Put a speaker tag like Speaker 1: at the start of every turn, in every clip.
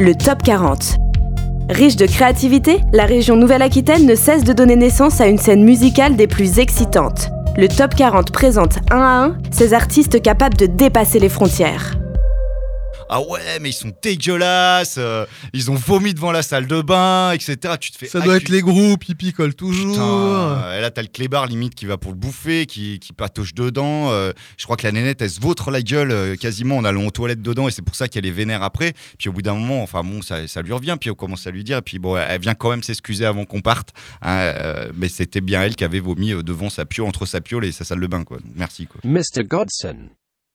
Speaker 1: le Top 40. Riche de créativité, la région Nouvelle-Aquitaine ne cesse de donner naissance à une scène musicale des plus excitantes. Le Top 40 présente un à un ces artistes capables de dépasser les frontières.
Speaker 2: Ah ouais, mais ils sont dégueulasses, euh, ils ont vomi devant la salle de bain, etc. Tu te fais
Speaker 3: Ça doit être les groupes, ils picolent toujours.
Speaker 2: Putain, et là, t'as le clébard limite qui va pour le bouffer, qui, qui patauge dedans. euh, je crois que la nénette, elle se vautre la gueule euh, quasiment en allant aux toilettes dedans, et c'est pour ça qu'elle est vénère après. Puis au bout d'un moment, enfin bon, ça, ça lui revient, puis on commence à lui dire, et puis bon, elle vient quand même s'excuser avant qu'on parte. hein, euh, mais c'était bien elle qui avait vomi euh, devant sa pio, entre sa piole et sa salle de bain, quoi. Donc, merci, quoi.
Speaker 4: Mr. Godson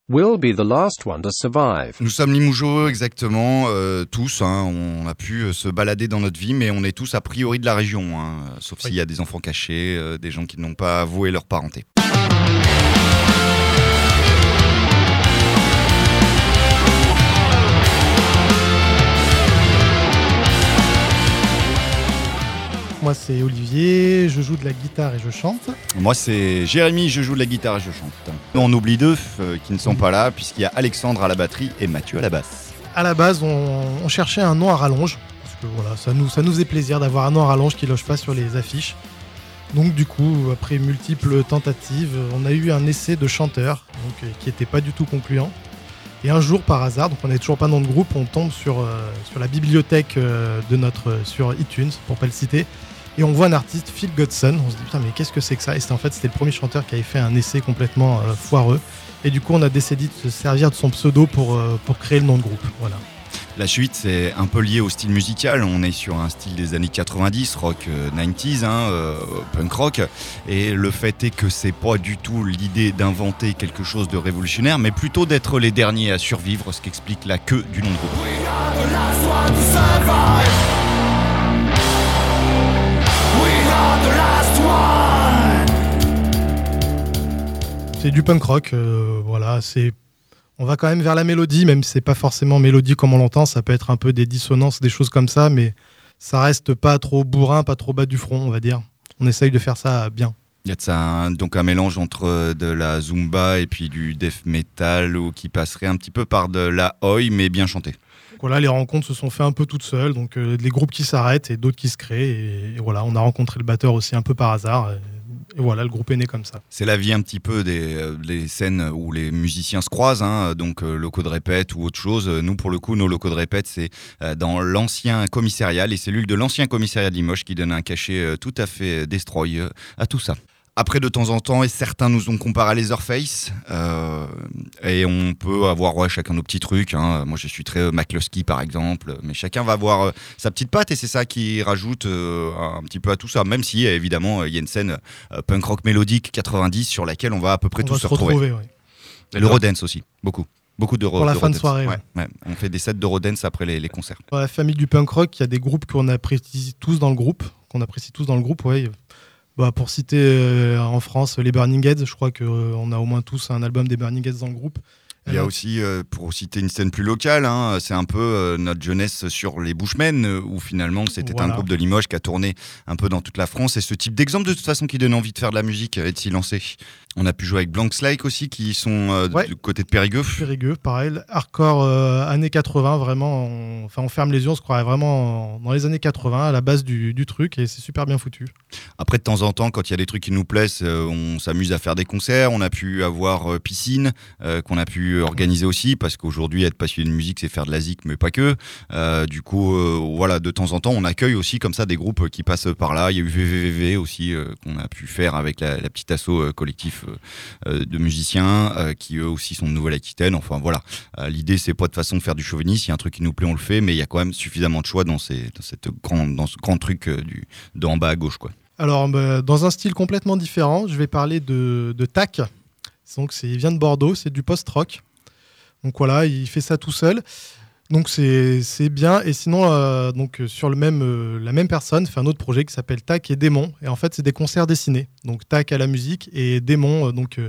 Speaker 4: will be the last one to survive.
Speaker 2: Nous sommes Limougeaux exactement, euh, tous. hein, on a pu euh, se balader dans notre vie, mais on est tous a priori de la région, hein, sauf s'il y a des enfants cachés, euh, des gens qui n'ont pas avoué leur parenté.
Speaker 3: Moi, c'est Olivier, je joue de la guitare et je chante.
Speaker 2: Moi, c'est Jérémy, je joue de la guitare et je chante. On oublie deux euh, qui ne sont pas là, puisqu'il y a Alexandre à la batterie et Mathieu à la basse.
Speaker 3: À la base, on, on cherchait un nom à rallonge. Parce que voilà, ça nous, ça nous faisait plaisir d'avoir un nom à rallonge qui loge pas sur les affiches. Donc, du coup, après multiples tentatives, on a eu un essai de chanteur donc, euh, qui n'était pas du tout concluant. Et un jour, par hasard, donc on n'est toujours pas dans le groupe, on tombe sur, euh, sur la bibliothèque euh, de notre, sur iTunes, pour pas le citer, et on voit un artiste, Phil Godson. On se dit putain, mais qu'est-ce que c'est que ça? Et c'était en fait c'était le premier chanteur qui avait fait un essai complètement euh, foireux. Et du coup, on a décidé de se servir de son pseudo pour, euh, pour créer le nom de groupe. Voilà.
Speaker 2: La suite, c'est un peu lié au style musical. On est sur un style des années 90, rock euh, 90s, hein, euh, punk rock. Et le fait est que c'est pas du tout l'idée d'inventer quelque chose de révolutionnaire, mais plutôt d'être les derniers à survivre, ce qui explique la queue du nom de groupe.
Speaker 3: C'est du punk rock. euh, voilà, c'est. On va quand même vers la mélodie, même si c'est pas forcément mélodie comme on l'entend. Ça peut être un peu des dissonances, des choses comme ça, mais ça reste pas trop bourrin, pas trop bas du front, on va dire. On essaye de faire ça bien.
Speaker 2: Il y a de ça un- donc un mélange entre euh, de la zumba et puis du death metal ou qui passerait un petit peu par de la oi, mais bien chanté.
Speaker 3: Voilà, les rencontres se sont faites un peu toutes seules, donc euh, des groupes qui s'arrêtent et d'autres qui se créent. Et, voilà, on a rencontré le batteur aussi un peu par hasard. Et, voilà, le groupe est né comme ça.
Speaker 2: C'est la vie un petit peu des, euh, scènes où les musiciens se croisent, hein, donc euh, locaux de répète ou autre chose. Nous, pour le coup, nos locaux de répète, c'est dans l'ancien commissariat, les cellules de l'ancien commissariat de Limoges qui donnent un cachet tout à fait destroy à tout ça. Après, de temps en temps, et certains nous ont comparé à Leatherface, euh, et on peut avoir ouais, chacun nos petits trucs. hein. Moi, je suis très euh, McCluskey, par exemple, mais chacun va avoir euh, sa petite patte, et c'est ça qui rajoute euh, un petit peu à tout ça, même si, évidemment, euh, il y a une scène punk rock mélodique 90 sur laquelle on va à peu près
Speaker 3: on
Speaker 2: tous se retrouver.
Speaker 3: retrouver. ouais.
Speaker 2: Et le Rodens aussi, beaucoup. Beaucoup de
Speaker 3: Pour la fin de soirée,
Speaker 2: Ouais, ouais. On fait des sets de Rodens après les, les concerts.
Speaker 3: Dans la famille du punk rock, il y a des groupes qu'on apprécie tous dans le groupe, qu'on apprécie tous dans le groupe, ouais. Bah, pour citer euh, en France les Burning Heads, je crois qu'on a au moins tous un album des Burning Heads dans le groupe.
Speaker 2: Il y a aussi, euh, pour citer une scène plus locale, hein, c'est un peu euh, notre jeunesse sur les Bushmen, euh, où finalement c'était un groupe de Limoges qui a tourné un peu dans toute la France. Et ce type d'exemple, de toute façon, qui donne envie de faire de la musique et de s'y lancer. On a pu jouer avec Blank Slake aussi, qui sont euh,
Speaker 3: Ouais.
Speaker 2: du côté de Périgueux.
Speaker 3: Périgueux, pareil, hardcore années 80, vraiment. on- Enfin, on ferme les yeux, on se croirait vraiment en- dans les années 80, à la base du, du truc, et c'est super bien foutu.
Speaker 2: Après, de temps en temps, quand il y a des trucs qui nous plaisent, on s'amuse à faire des concerts. On a pu avoir piscine, qu'on a pu organiser aussi, parce qu'aujourd'hui, être passionné de musique, c'est faire de la zik, mais pas que. Euh, du coup, euh, voilà, de temps en temps, on accueille aussi comme ça des groupes qui passent par là. Il y a eu VVVV aussi, euh, qu'on a pu faire avec la, petite asso collectif de musiciens, qui eux aussi sont de Nouvelle-Aquitaine. Enfin, voilà. L'idée, c'est pas de façon de faire du chauvinisme. Il y a un truc qui nous plaît, on le fait, mais il y a quand même suffisamment de choix dans, ces, dans, cette grande, dans ce grand truc d'en bas à gauche, quoi.
Speaker 3: Alors, bah, dans un style complètement différent, je vais parler de, de Tac. Donc, il vient de Bordeaux, c'est du post-rock. Donc voilà, il fait ça tout seul. Donc c'est, bien. Et sinon, euh, donc, euh, sur le même, euh, la même personne fait un autre projet qui s'appelle Tac et Démon. Et en fait, c'est des concerts dessinés. Donc Tac à la musique et Démon, donc,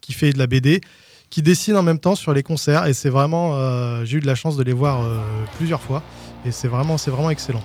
Speaker 3: qui fait de la BD, qui dessine en même temps sur les concerts. Et c'est vraiment, j'ai eu de la chance de les voir plusieurs fois. Et c'est vraiment, c'est vraiment excellent.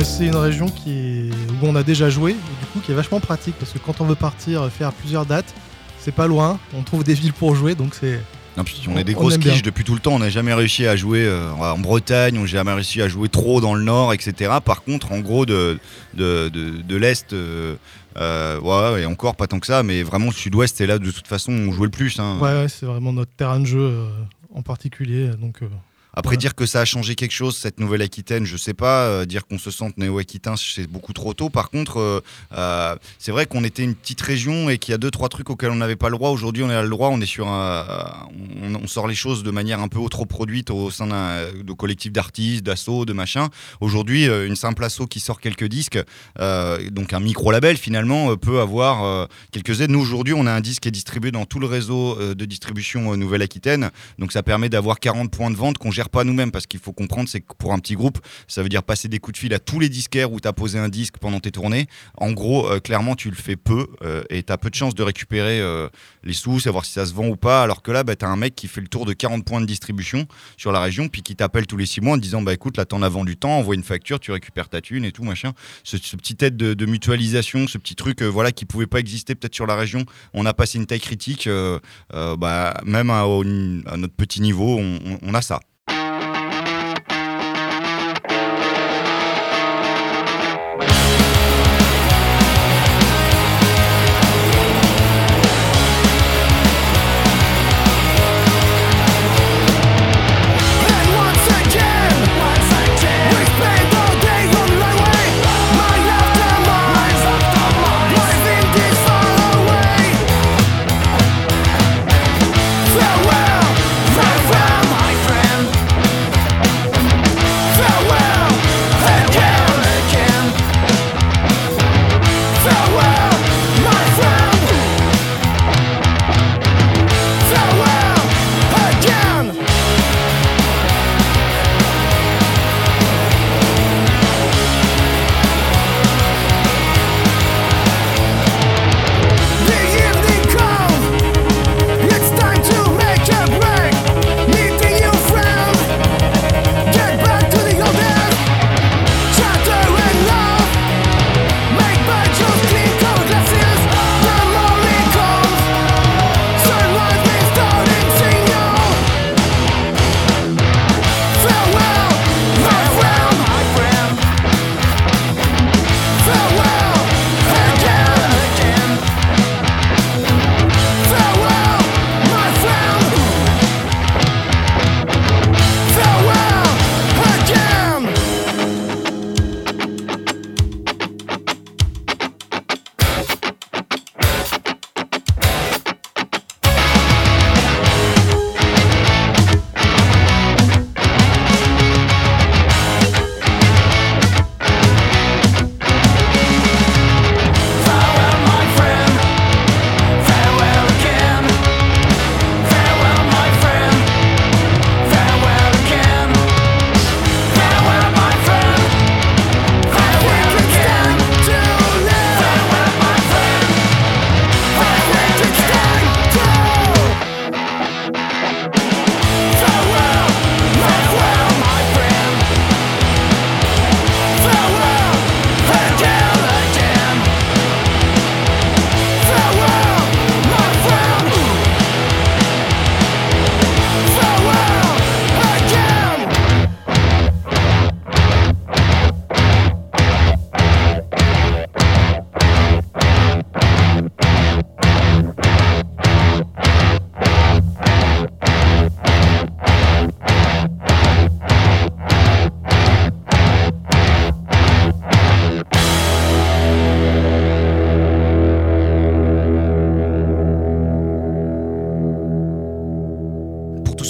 Speaker 3: Bah, c'est une région qui est- où on a déjà joué. Et du coup qui est vachement pratique parce que quand on veut partir faire plusieurs dates, c'est pas loin, on trouve des villes pour jouer donc c'est
Speaker 2: Non, puis on
Speaker 3: On-
Speaker 2: est des
Speaker 3: on
Speaker 2: grosses
Speaker 3: bien.
Speaker 2: quiches depuis tout le temps. On n'a jamais réussi à jouer euh, en Bretagne, on n'a jamais réussi à jouer trop dans le nord, etc. Par contre, en gros, de, de, de, de l'est, euh, euh, ouais, et encore pas tant que ça, mais vraiment le sud-ouest, c'est là de toute façon où on jouait le plus. hein.
Speaker 3: ouais, ouais, c'est vraiment notre terrain de jeu euh, en particulier donc euh,
Speaker 2: Après,
Speaker 3: Ouais.
Speaker 2: dire que ça a changé quelque chose, cette Nouvelle-Aquitaine, je sais pas. euh, dire qu'on se sente néo-aquitain, c'est beaucoup trop tôt. Par contre, euh, euh, c'est vrai qu'on était une petite région et qu'il y a deux, trois trucs auxquels on n'avait pas le droit. Aujourd'hui, on a le droit. On est sur un, on, on sort les choses de manière un peu trop produite au sein d'un de collectif d'artistes, d'assauts, de machin. Aujourd'hui, une simple asso qui sort quelques disques, euh, donc un micro-label finalement, peut avoir quelques aides. Nous, aujourd'hui, on a un disque qui est distribué dans tout le réseau de distribution Nouvelle-Aquitaine. Donc ça permet d'avoir 40 points de vente qu'on gère pas nous-mêmes parce qu'il faut comprendre c'est que pour un petit groupe ça veut dire passer des coups de fil à tous les disquaires où tu as posé un disque pendant tes tournées. En gros euh, clairement tu le fais peu euh, et tu as peu de chances de récupérer euh, les sous, savoir si ça se vend ou pas alors que là bah, tu as un mec qui fait le tour de 40 points de distribution sur la région puis qui t'appelle tous les 6 mois en disant bah écoute là t'en as vendu temps, envoie une facture, tu récupères ta thune et tout machin. Ce, petit aide de, mutualisation, ce petit truc voilà qui pouvait pas exister peut-être sur la région, on a passé une taille critique bah, même à, notre petit niveau, on a ça.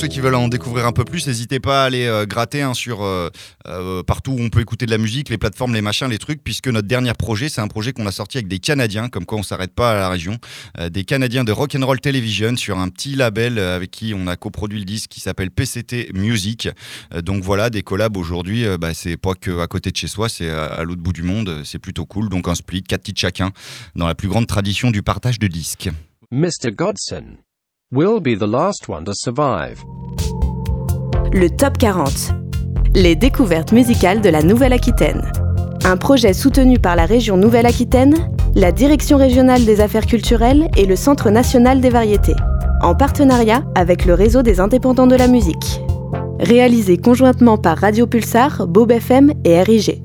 Speaker 2: Ceux qui veulent en découvrir un peu plus, n'hésitez pas à aller euh, gratter hein, sur euh, euh, partout où on peut écouter de la musique, les plateformes, les machins, les trucs, puisque notre dernier projet, c'est un projet qu'on a sorti avec des Canadiens, comme quoi on s'arrête pas à la région, des Canadiens de Rock'n'Roll Television sur un petit label avec qui on a coproduit le disque qui s'appelle PCT Music. Donc voilà, des collabs aujourd'hui, bah, c'est pas que à côté de chez soi, c'est à, l'autre bout du monde, c'est plutôt cool. Donc un split, quatre titres chacun, dans la plus grande tradition du partage de disques.
Speaker 4: Mr. Godson will be the last one to survive.
Speaker 1: Le Top 40. Les découvertes musicales de la Nouvelle-Aquitaine. Un projet soutenu par la région Nouvelle-Aquitaine la Direction régionale des affaires culturelles et le Centre national des variétés, en partenariat avec le réseau des indépendants de la musique. Réalisé conjointement par Radio Pulsar, Bob FM et RIG.